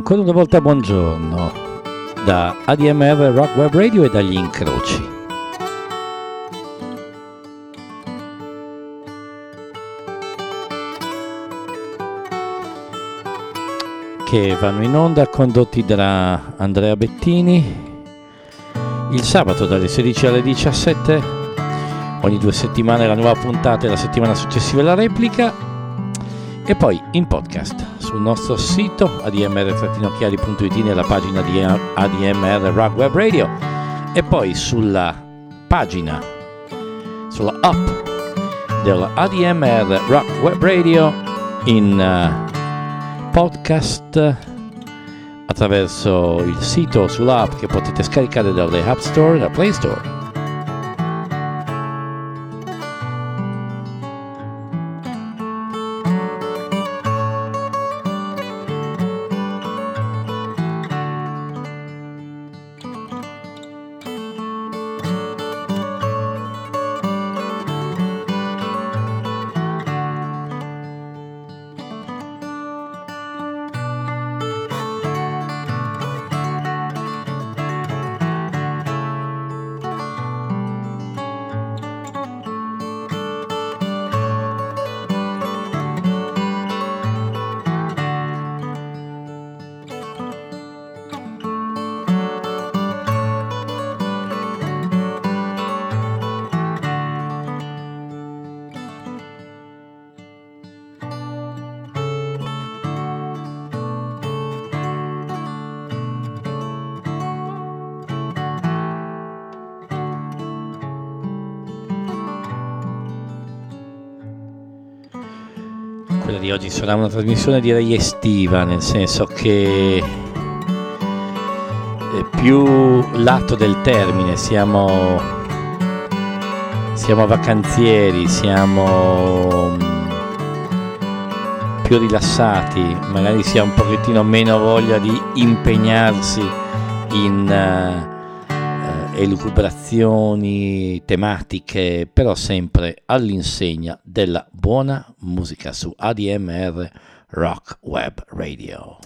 Ancora una volta buongiorno da ADMR Rock Web Radio e dagli incroci. Che vanno in onda condotti da Andrea Bettini il sabato dalle 16 alle 17, ogni due settimane la nuova puntata e la settimana successiva la replica. E poi in podcast sul nostro sito admr-chiari.it nella pagina di ADMR Rock Web Radio e poi sulla pagina, sulla app della ADMR Rock Web Radio in uh, podcast attraverso il sito sull'app che potete scaricare dalle App Store e da Play Store. Di oggi. Sarà una trasmissione direi estiva, nel senso che più lato del termine, siamo, siamo vacanzieri, siamo più rilassati, magari si ha un pochettino meno voglia di impegnarsi in... Elucubrazioni tematiche, però sempre all'insegna della buona musica su ADMR Rock Web Radio.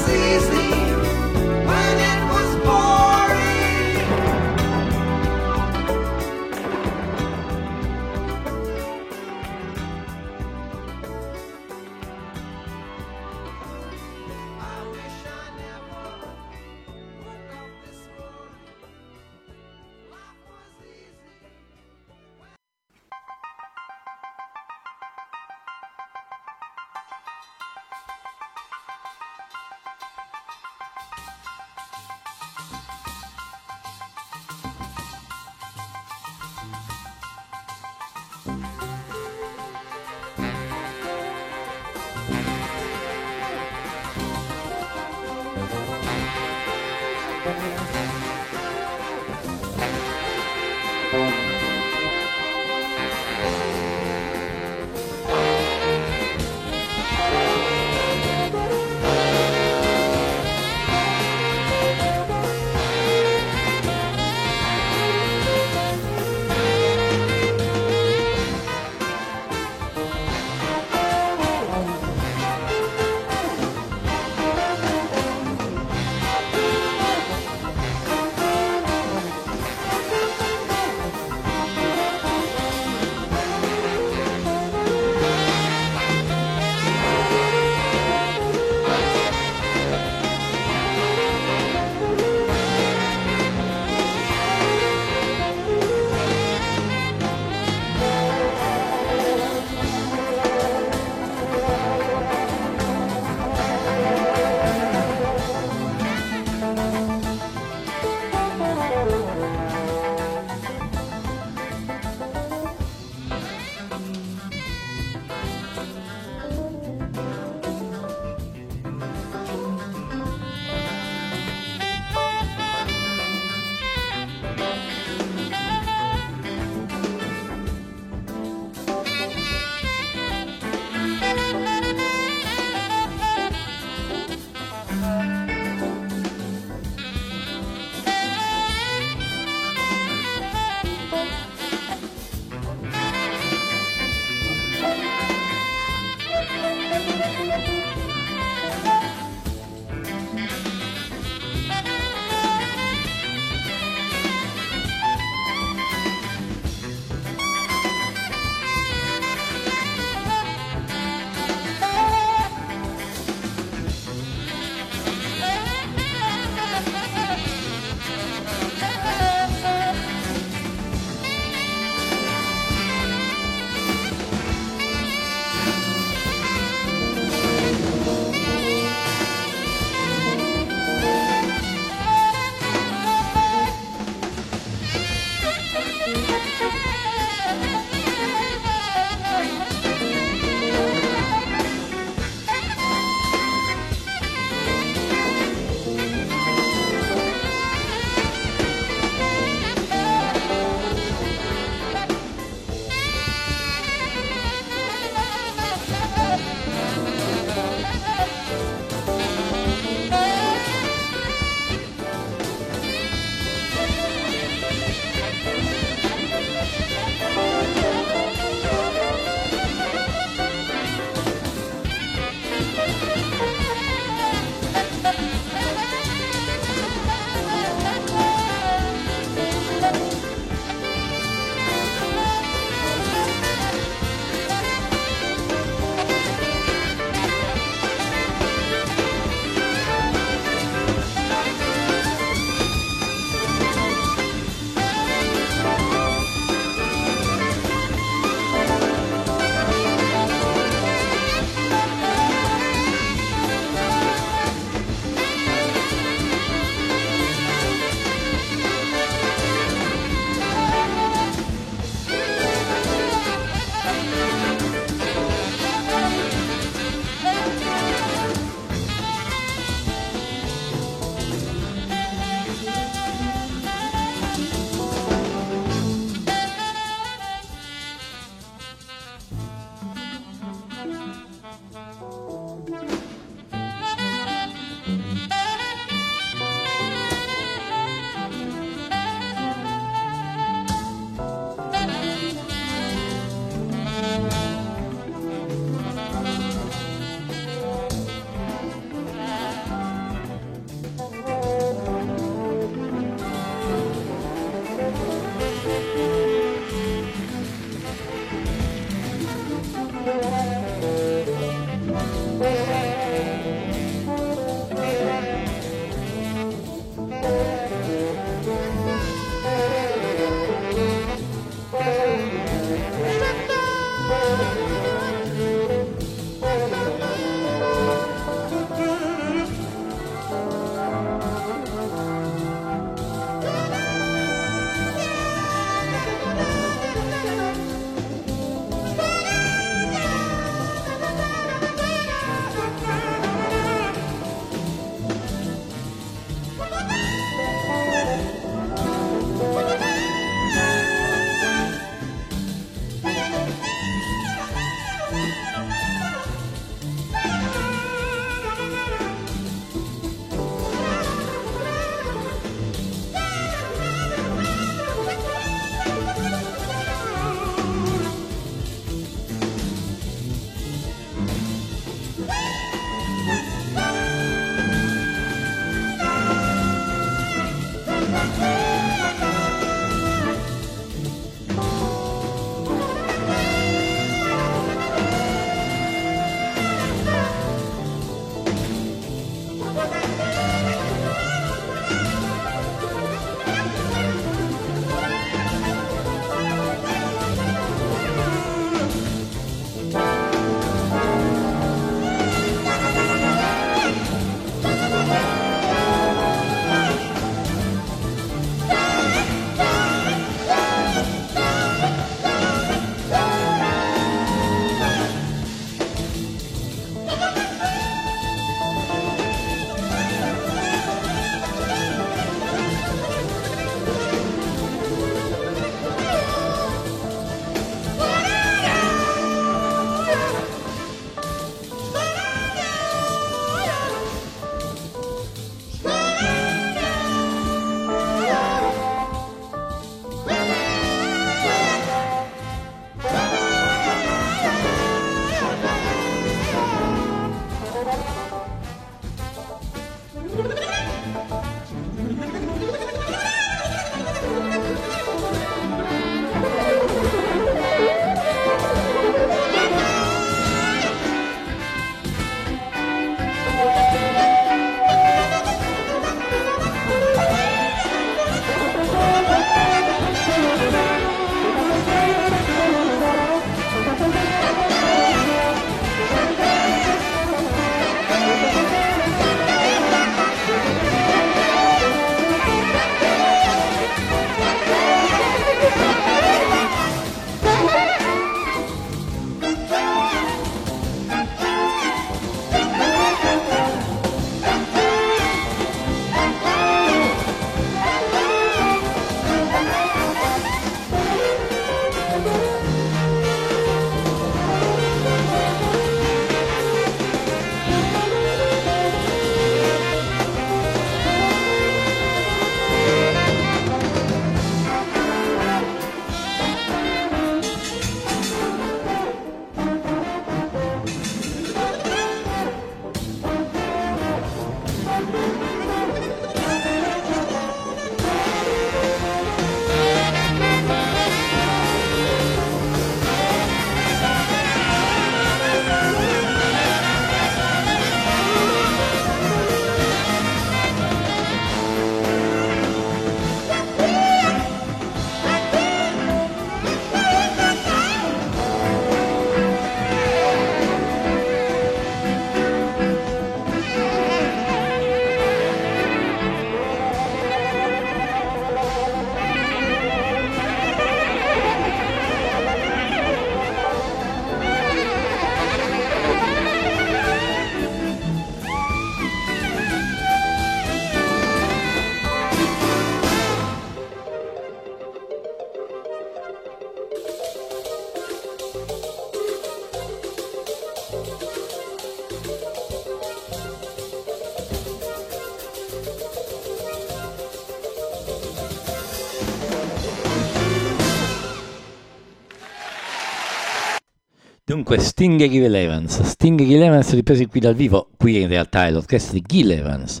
Dunque, Sting e Gil Evans. Sting e Gil Evans ripresi qui dal vivo. Qui in realtà è l'orchestra di Gil Evans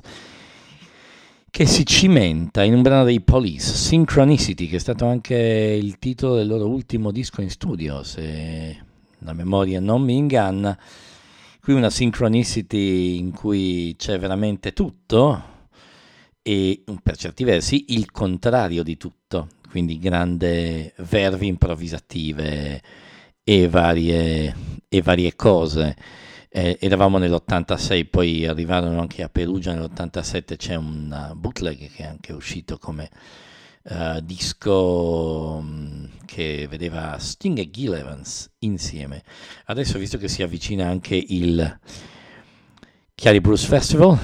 che si cimenta in un brano dei Police, Synchronicity, che è stato anche il titolo del loro ultimo disco in studio, se la memoria non mi inganna. Qui una Synchronicity in cui c'è veramente tutto e per certi versi il contrario di tutto, quindi grande vervi improvvisative e varie, e varie cose. Eh, eravamo nell'86, poi arrivarono anche a Perugia nell'87, c'è un bootleg che è anche uscito come uh, disco um, che vedeva Sting e Gil Evans insieme. Adesso, visto che si avvicina anche il Chiari Blues Festival,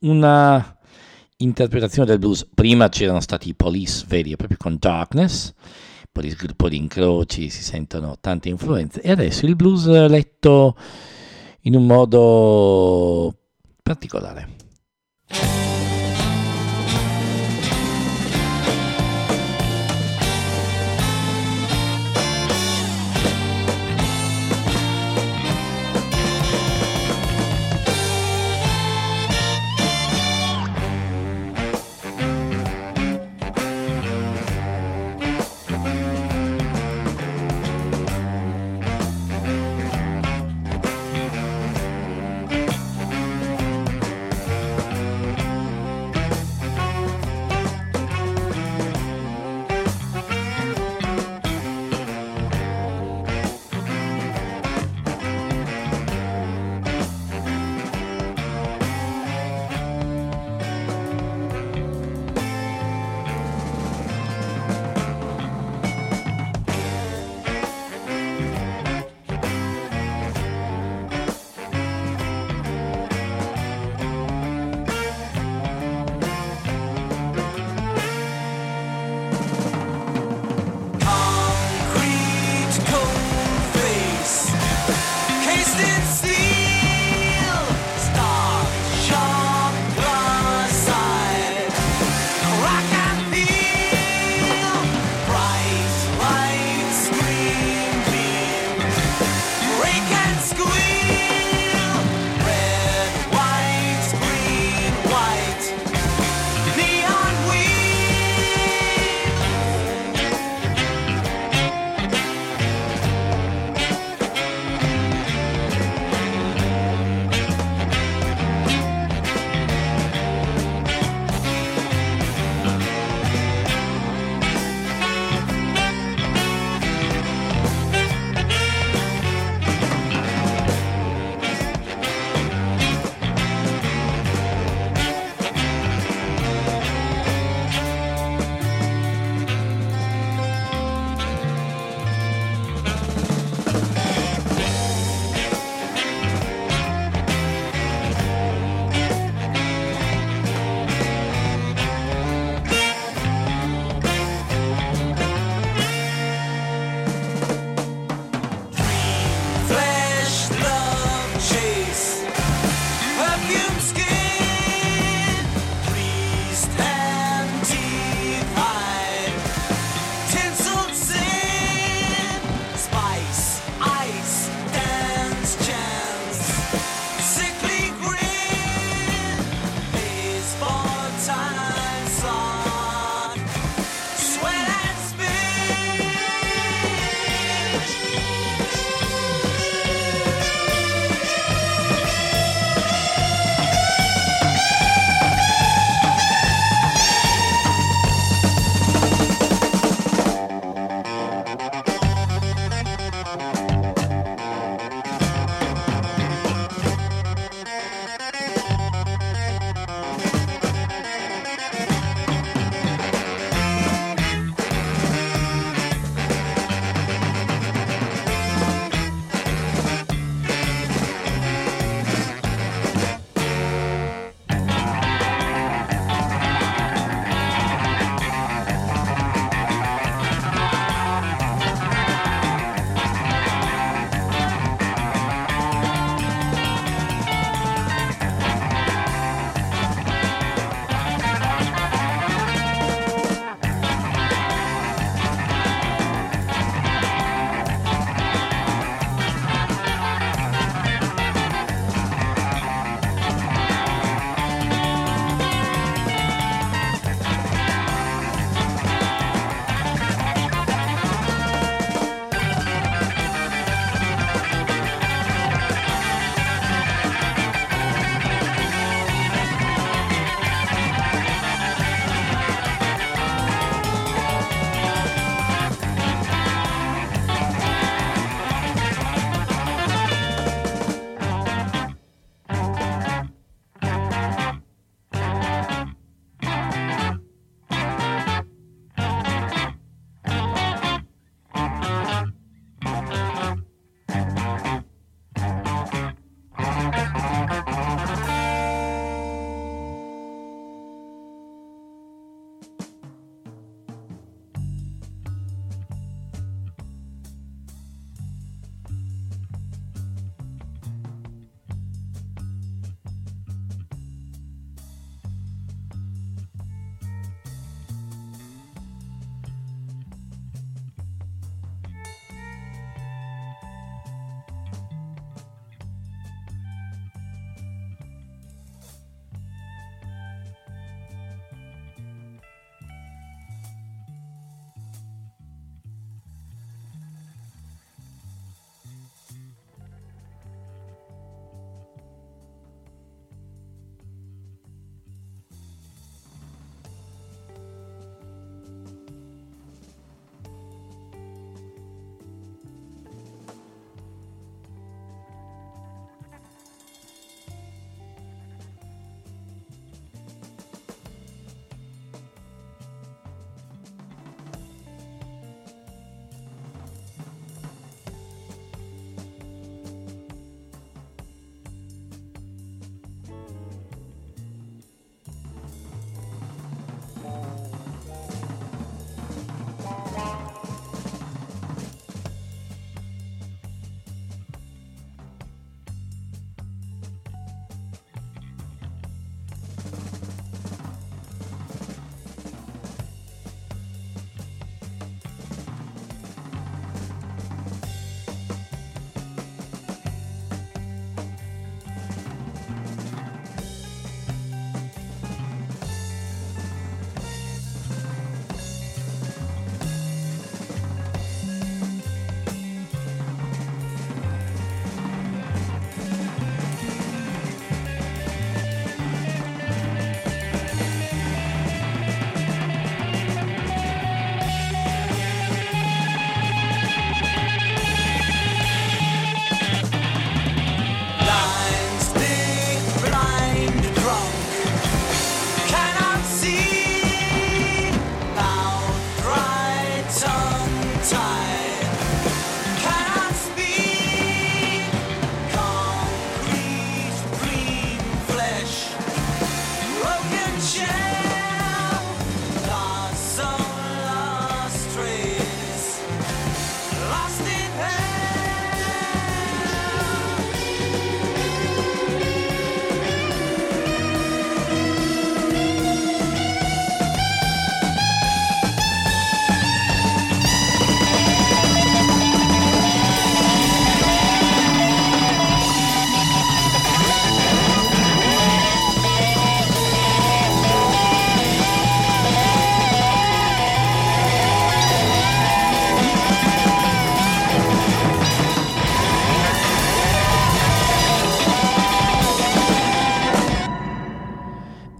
una interpretazione del blues. Prima c'erano stati i police veri e proprio con Darkness, poi il gruppo di incroci, si sentono tante influenze, e adesso il blues letto in un modo particolare.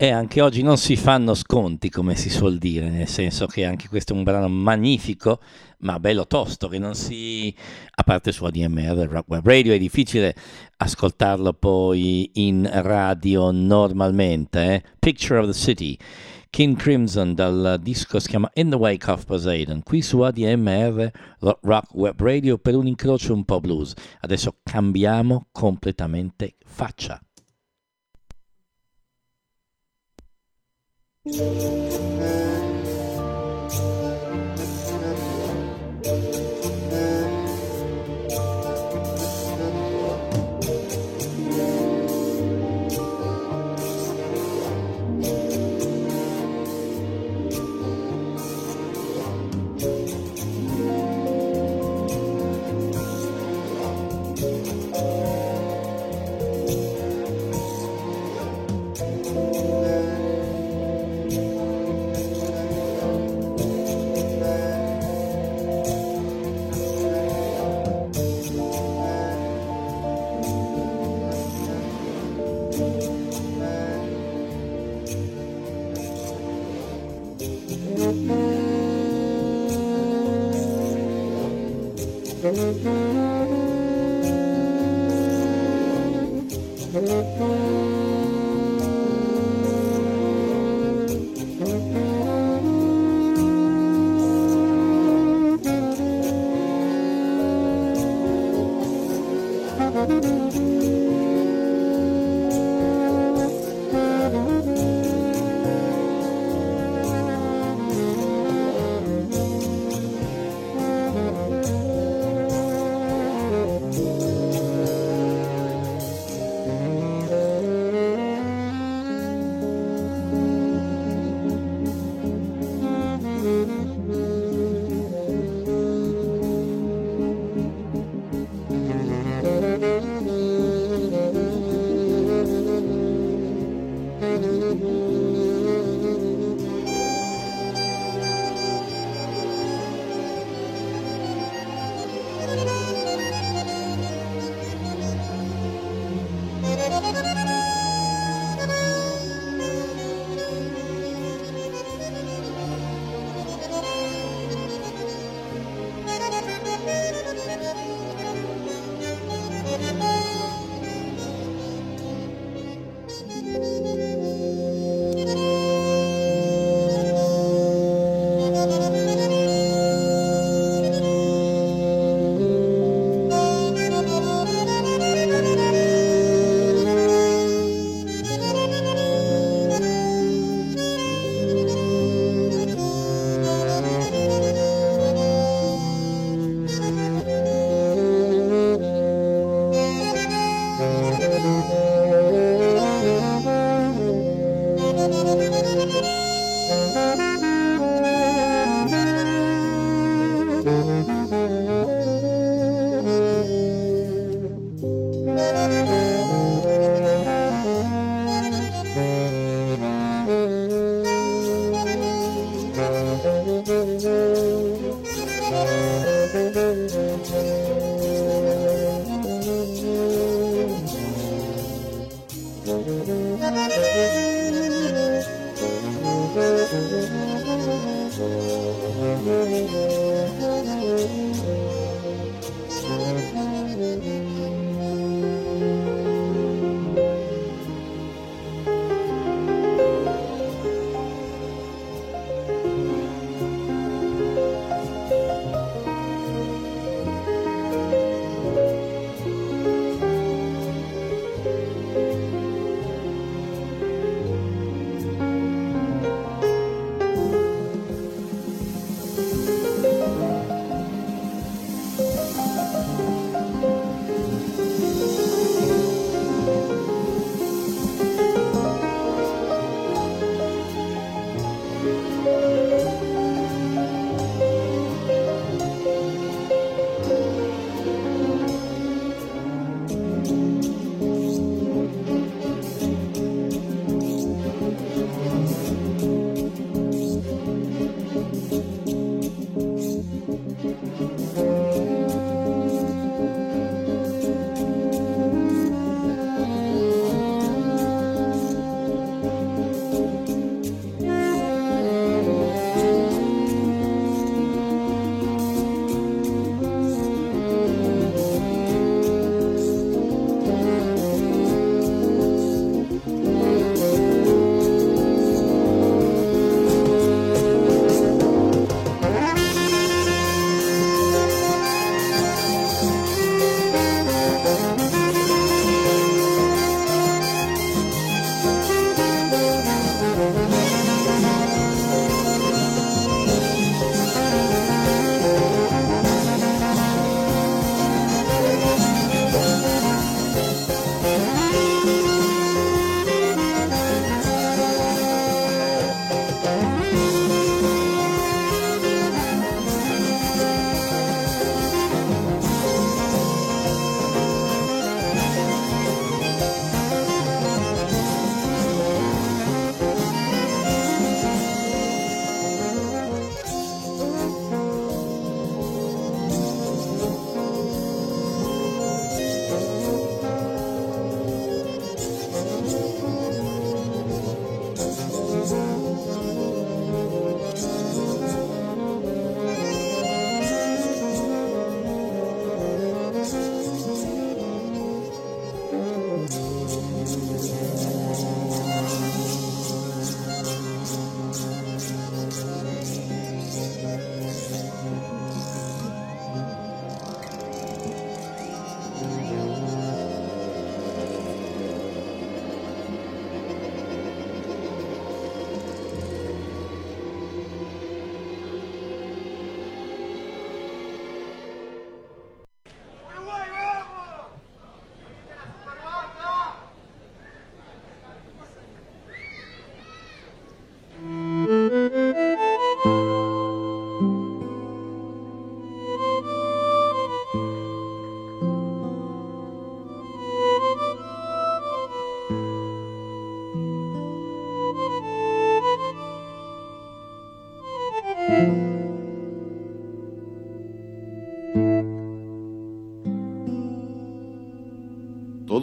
E anche oggi non si fanno sconti, come si suol dire, nel senso che anche questo è un brano magnifico, ma bello tosto, che non si... a parte su ADMR, Rock Web Radio, è difficile ascoltarlo poi in radio normalmente. Eh? Picture of the City, King Crimson dal disco si chiama In the Wake of Poseidon, qui su ADMR Rock Web Radio per un incrocio un po' blues. Adesso cambiamo completamente faccia. Música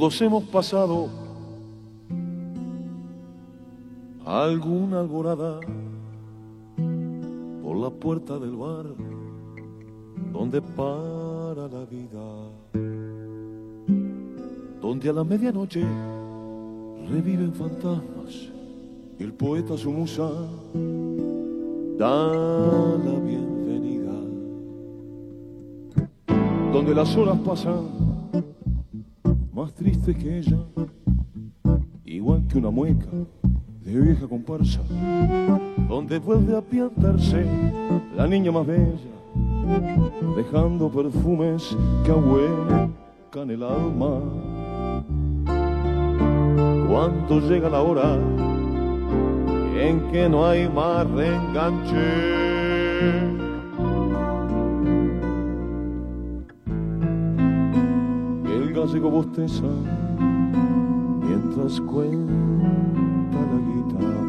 Todos hemos pasado alguna alborada por la puerta del bar donde para la vida, donde a la medianoche reviven fantasmas y el poeta su musa da la bienvenida, donde las horas pasan más triste que ella, igual que una mueca de vieja comparsa, donde vuelve a piantarse la niña más bella, dejando perfumes que ahuecan el alma. Cuando llega la hora en que no hay más reenganche, gallego bosteza mientras cuenta la guitarra.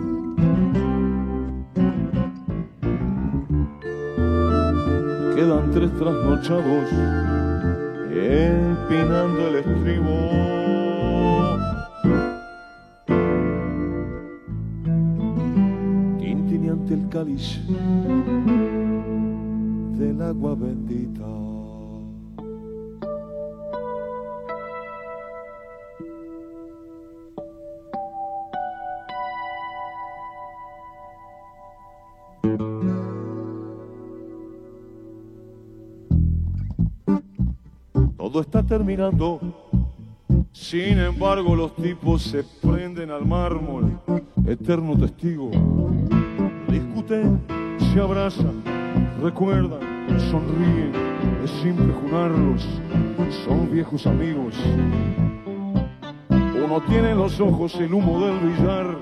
Quedan tres trasnochados empinando el estribo. Tintineante el cáliz del agua bendita. Sin embargo, los tipos se prenden al mármol, eterno testigo. Discuten, se abrazan, recuerdan, sonríen. Es simple jurarlos, son viejos amigos. Uno tiene los ojos el humo del billar,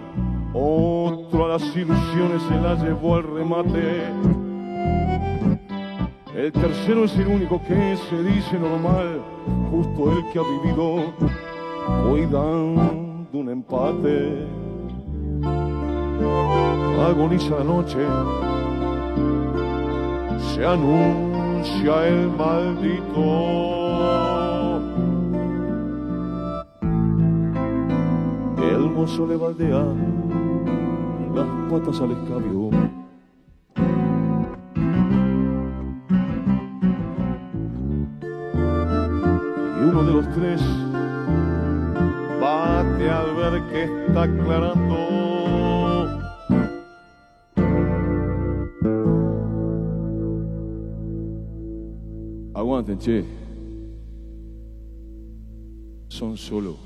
otro a las ilusiones se las llevó al remate el tercero es el único que se dice normal, justo el que ha vivido cuidando un empate. Agoniza la noche, se anuncia el maldito. El mozo le baldea las patas al escabio los tres bate al ver que está aclarando. Aguanten, che. Son solo.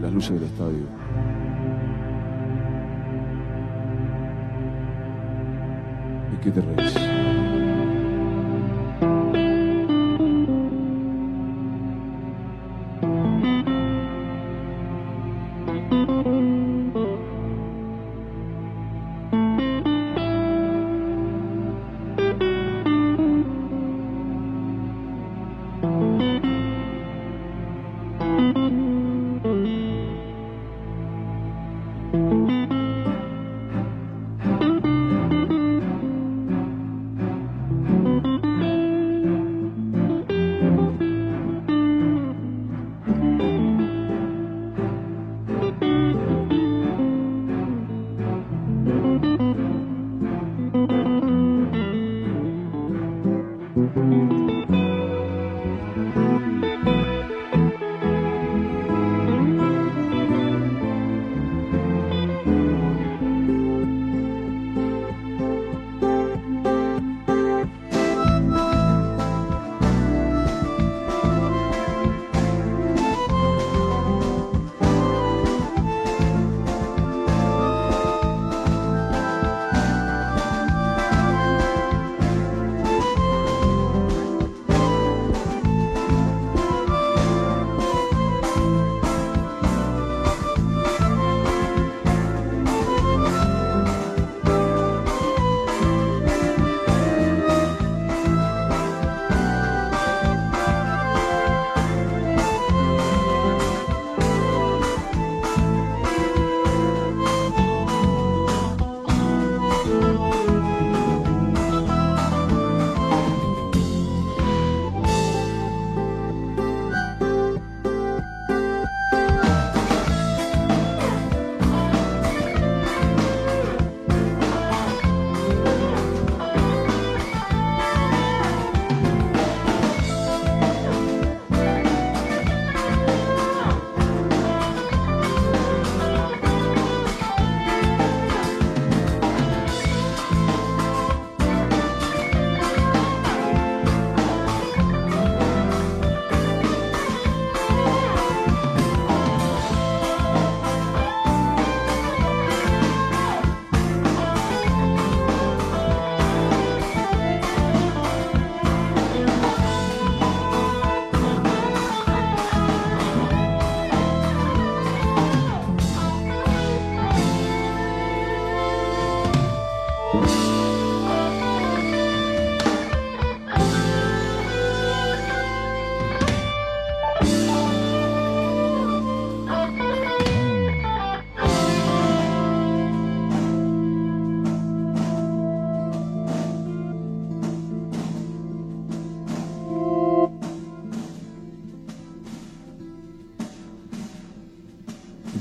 Las luces del estadio. Que te reís.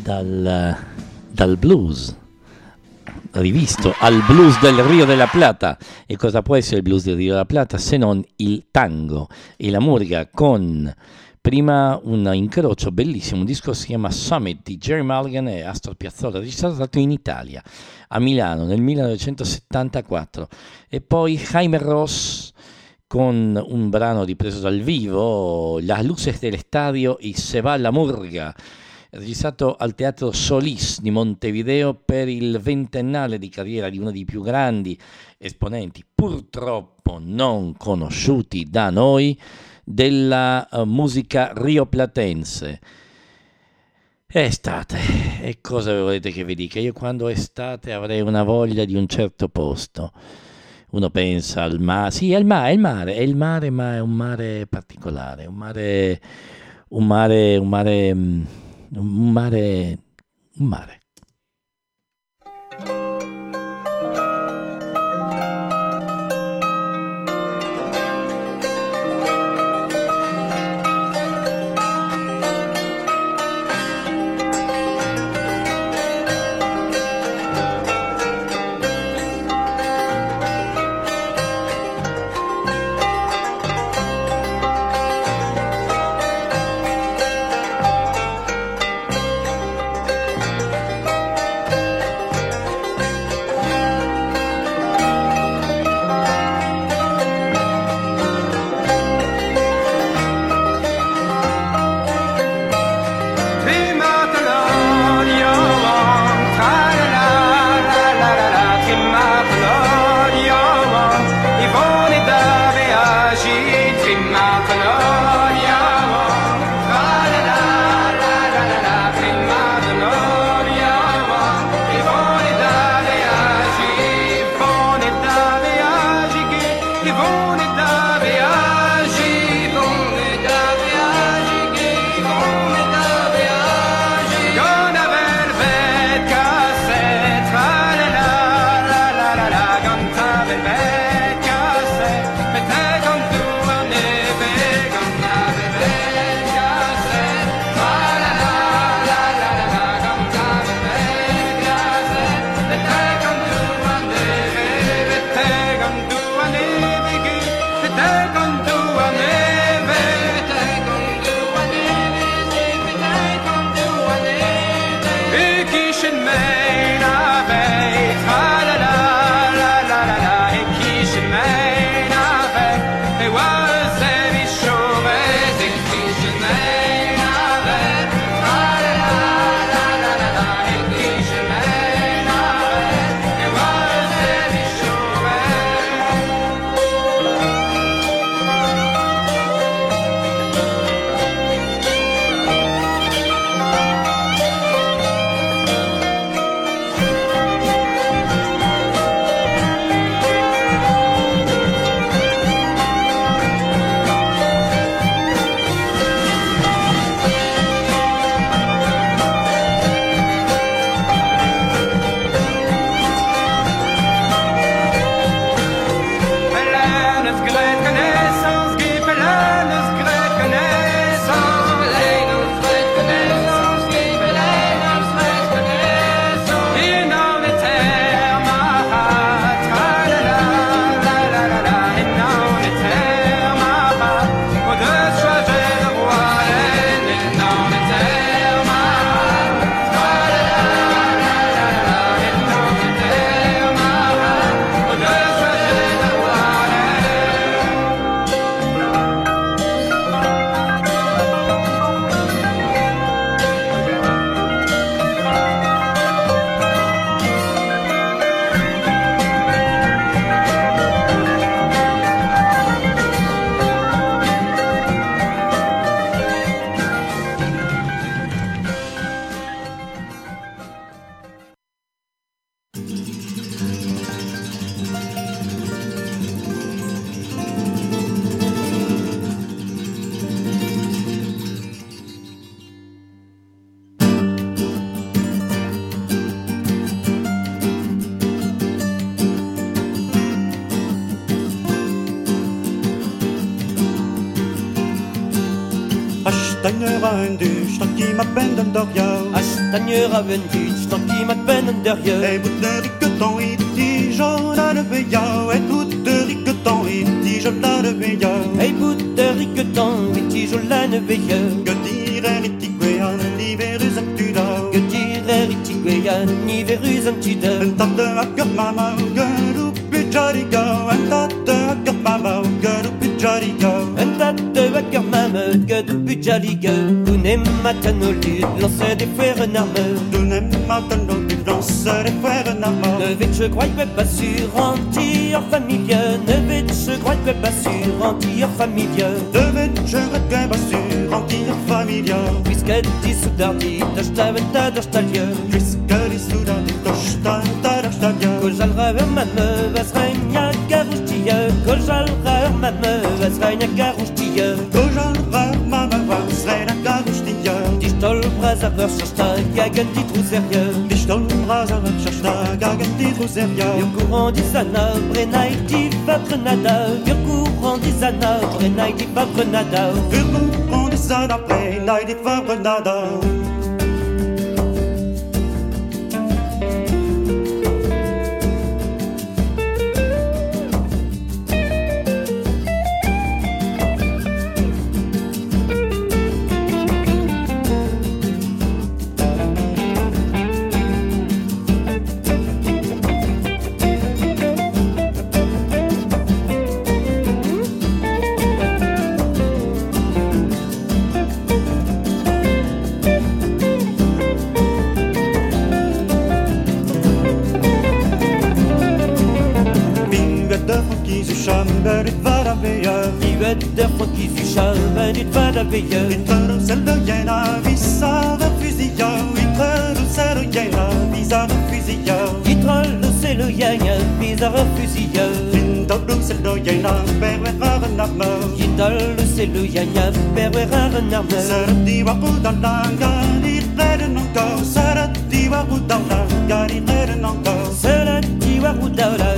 Dal, dal blues rivisto al blues del Rio della Plata. E cosa può essere il blues del Rio della Plata se non il tango e la murga con prima un incrocio bellissimo, un disco si chiama Summit di Jerry Mulligan e Astor Piazzolla, registrato in Italia, a Milano nel 1974. E poi Jaime Ross con un brano ripreso dal vivo, Las luces del estadio y Se va la murga registrato al Teatro Solis di Montevideo per il ventennale di carriera di uno dei più grandi esponenti, purtroppo non conosciuti da noi, della uh, musica rioplatense. Estate, e cosa volete che vi dica? Io quando estate avrei una voglia di un certo posto. Uno pensa al mare, sì, è il mare, è il mare, è il mare, ma è un mare particolare, un mare, un mare, un mare mm, un mare, un mare. bouteille riqueton et dit je la le veilla et toute riqueton et dit je la le veilla ah. et toute riqueton et dit je la le veilla ah. que dire l'itiquean l'iverus actuda que dire l'itiquean l'iverus actuda un tas de hacker mama garu pujariga un tas de hacker mama garu pujariga un tas de hacker mama garu pujariga kunem matanolud lancer des frères en armeur kunem matanolud les frères Namor. Ne vite, je crois que pas sur anti-or familier. Ne vite, je crois que pas sur anti-or familier. Ne vite, je crois que pas sur anti-or familier. Puisque dis soudardi, d'achetavet, d'achetalie. Puisque dis soudardi, d'achetavet, d'achetalie. Kojal raver manme, vasreim ya garoustille. Kojal raver manme, vasreim ya garoustille. Kojal raver manme, vasreim ya garoustille. Dis tol bras à verre, cherche ta gague, dis trou sérieux. Dis tol brazar a chachta gag an dit roseria Yo courant di sana brenai di va grenada. Yo courant di sana brenai di va grenada. Yo courant di sana brenai di va grenada. galired an ankañ Seul daola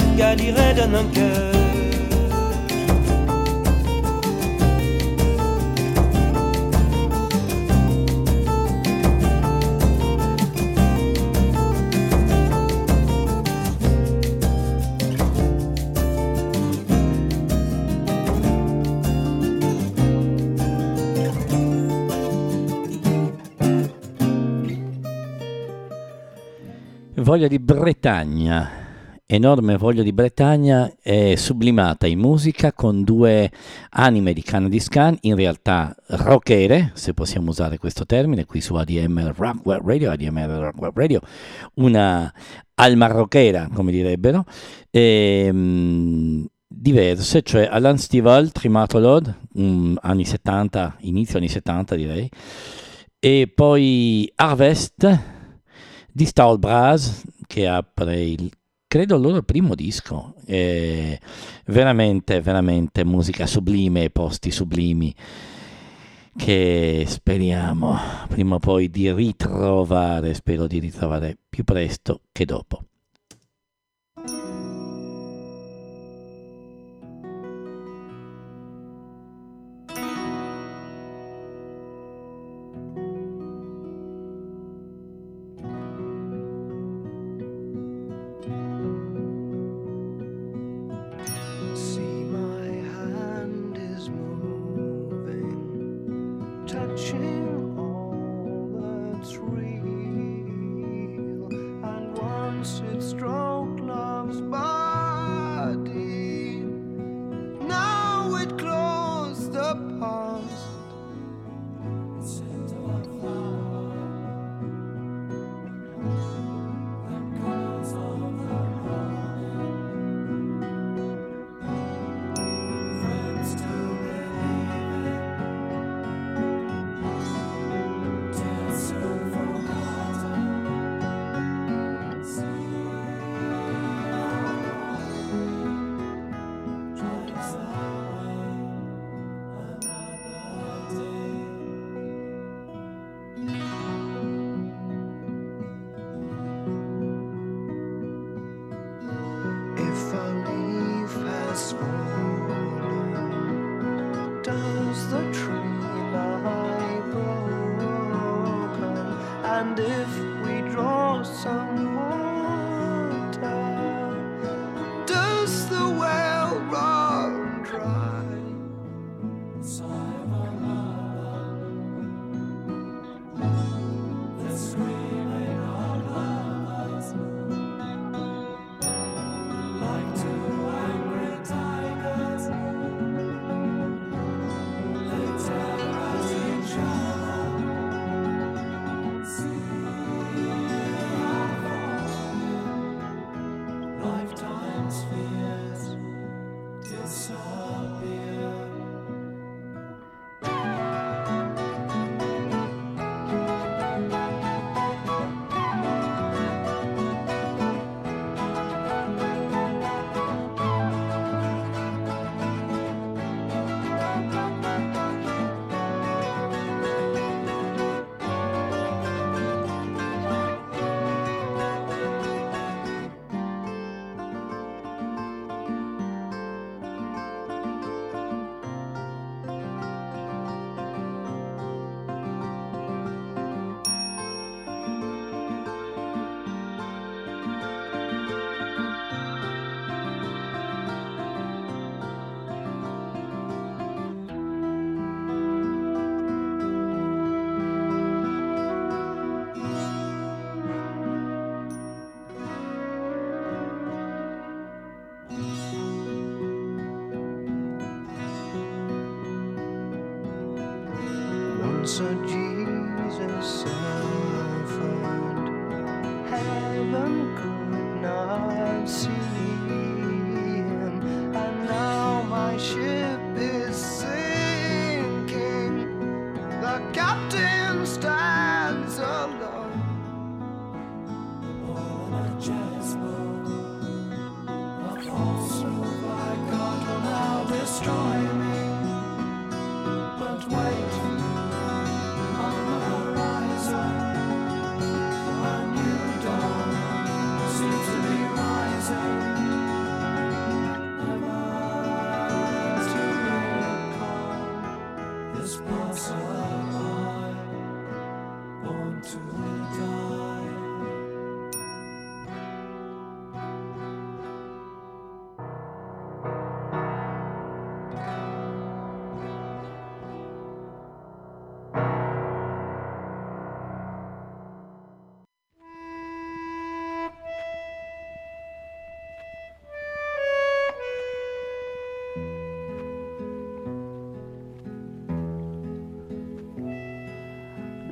Voglia di Bretagna, enorme voglia di Bretagna è sublimata in musica con due anime di Canadiscan, in realtà rockere, se possiamo usare questo termine, qui su ADM Rock Web Radio, ADM Rock Web Radio, una alma rockera, come direbbero, ehm, diverse, cioè Alan Stivall, Trimatolod, mm, anni 70, inizio anni 70 direi, e poi Harvest di Stahl Brass che apre il credo il loro primo disco. Eh, veramente veramente musica sublime posti sublimi che speriamo prima o poi di ritrovare spero di ritrovare più presto che dopo house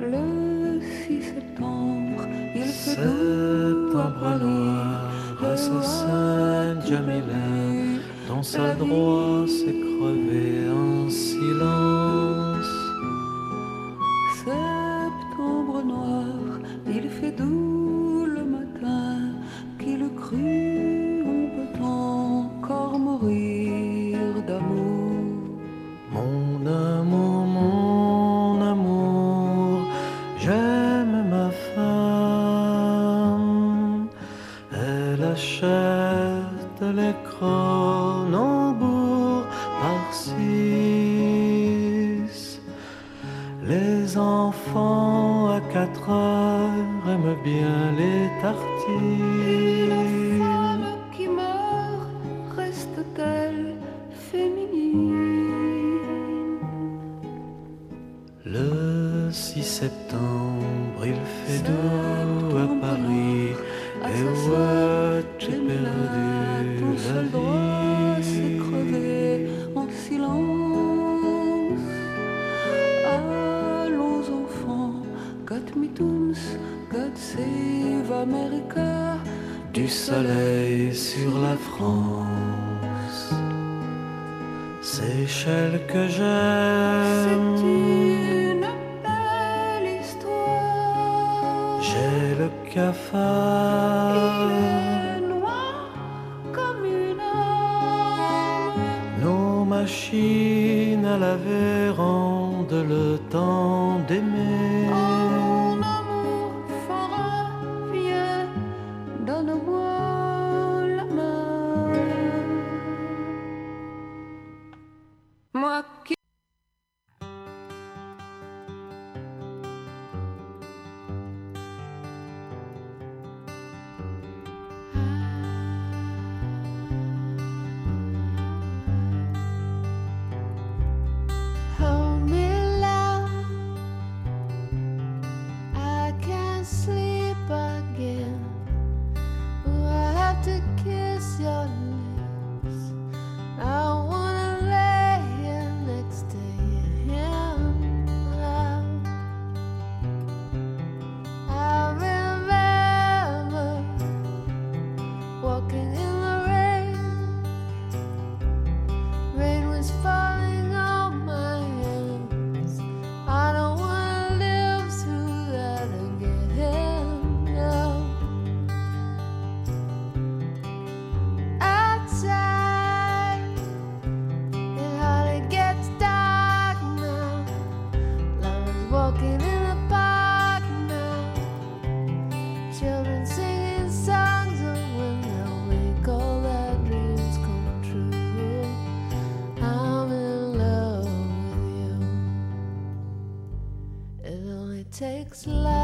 Le 6 septembre, il fait septembre à noir, assassine Jamila, dans sa droite s'est crevé en silence. Septembre noir, il fait doux le matin, qu'il crut. aime bien les tartines. du soleil sur la France, Seychelles que j'aime. like.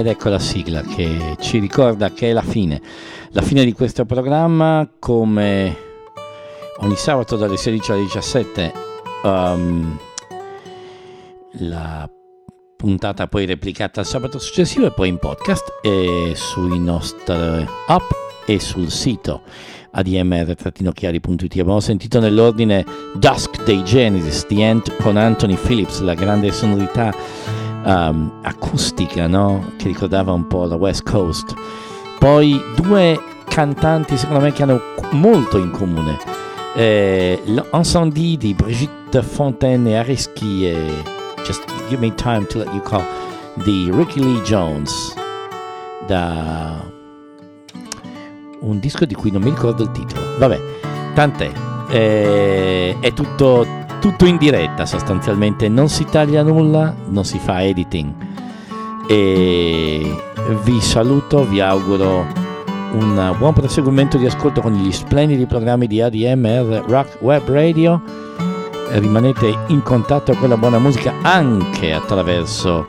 Ed ecco la sigla che ci ricorda che è la fine, la fine di questo programma come ogni sabato dalle 16 alle 17 um, la puntata poi replicata il sabato successivo e poi in podcast e sui nostri app e sul sito admr-chiari.it abbiamo sentito nell'ordine Dusk dei Genesis The End con Anthony Phillips la grande sonorità um, acustica no? che ricordava un po' la West Coast. Poi due cantanti secondo me che hanno molto in comune. Eh, L'Incendie di Brigitte Fontaine e Areski e Just Give Me Time to Let You Call di Ricky Lee Jones da un disco di cui non mi ricordo il titolo. Vabbè, tant'è. Eh, è tutto tutto in diretta sostanzialmente, non si taglia nulla, non si fa editing. E vi saluto, vi auguro un buon proseguimento di ascolto con gli splendidi programmi di ADMR Rock Web Radio. Rimanete in contatto con la buona musica anche attraverso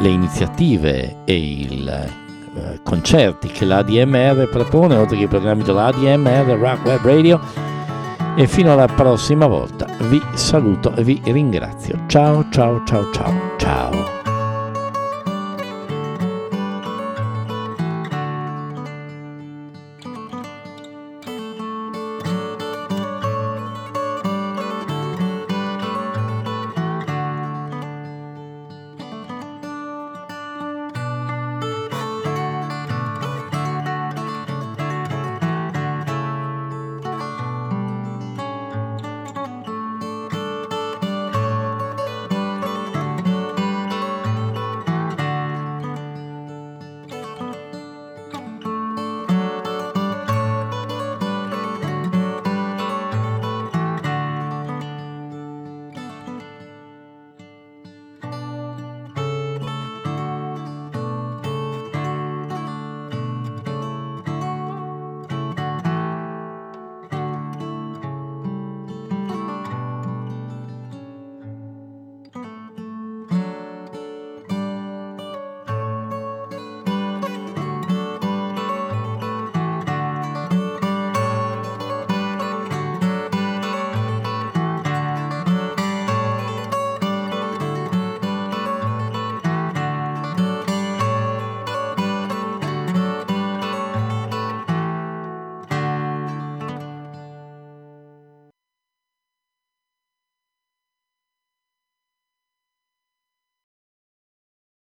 le iniziative e i eh, concerti che l'ADMR propone, oltre che i programmi dell'ADMR Rock Web Radio e fino alla prossima volta vi saluto e vi ringrazio. Ciao ciao ciao ciao ciao.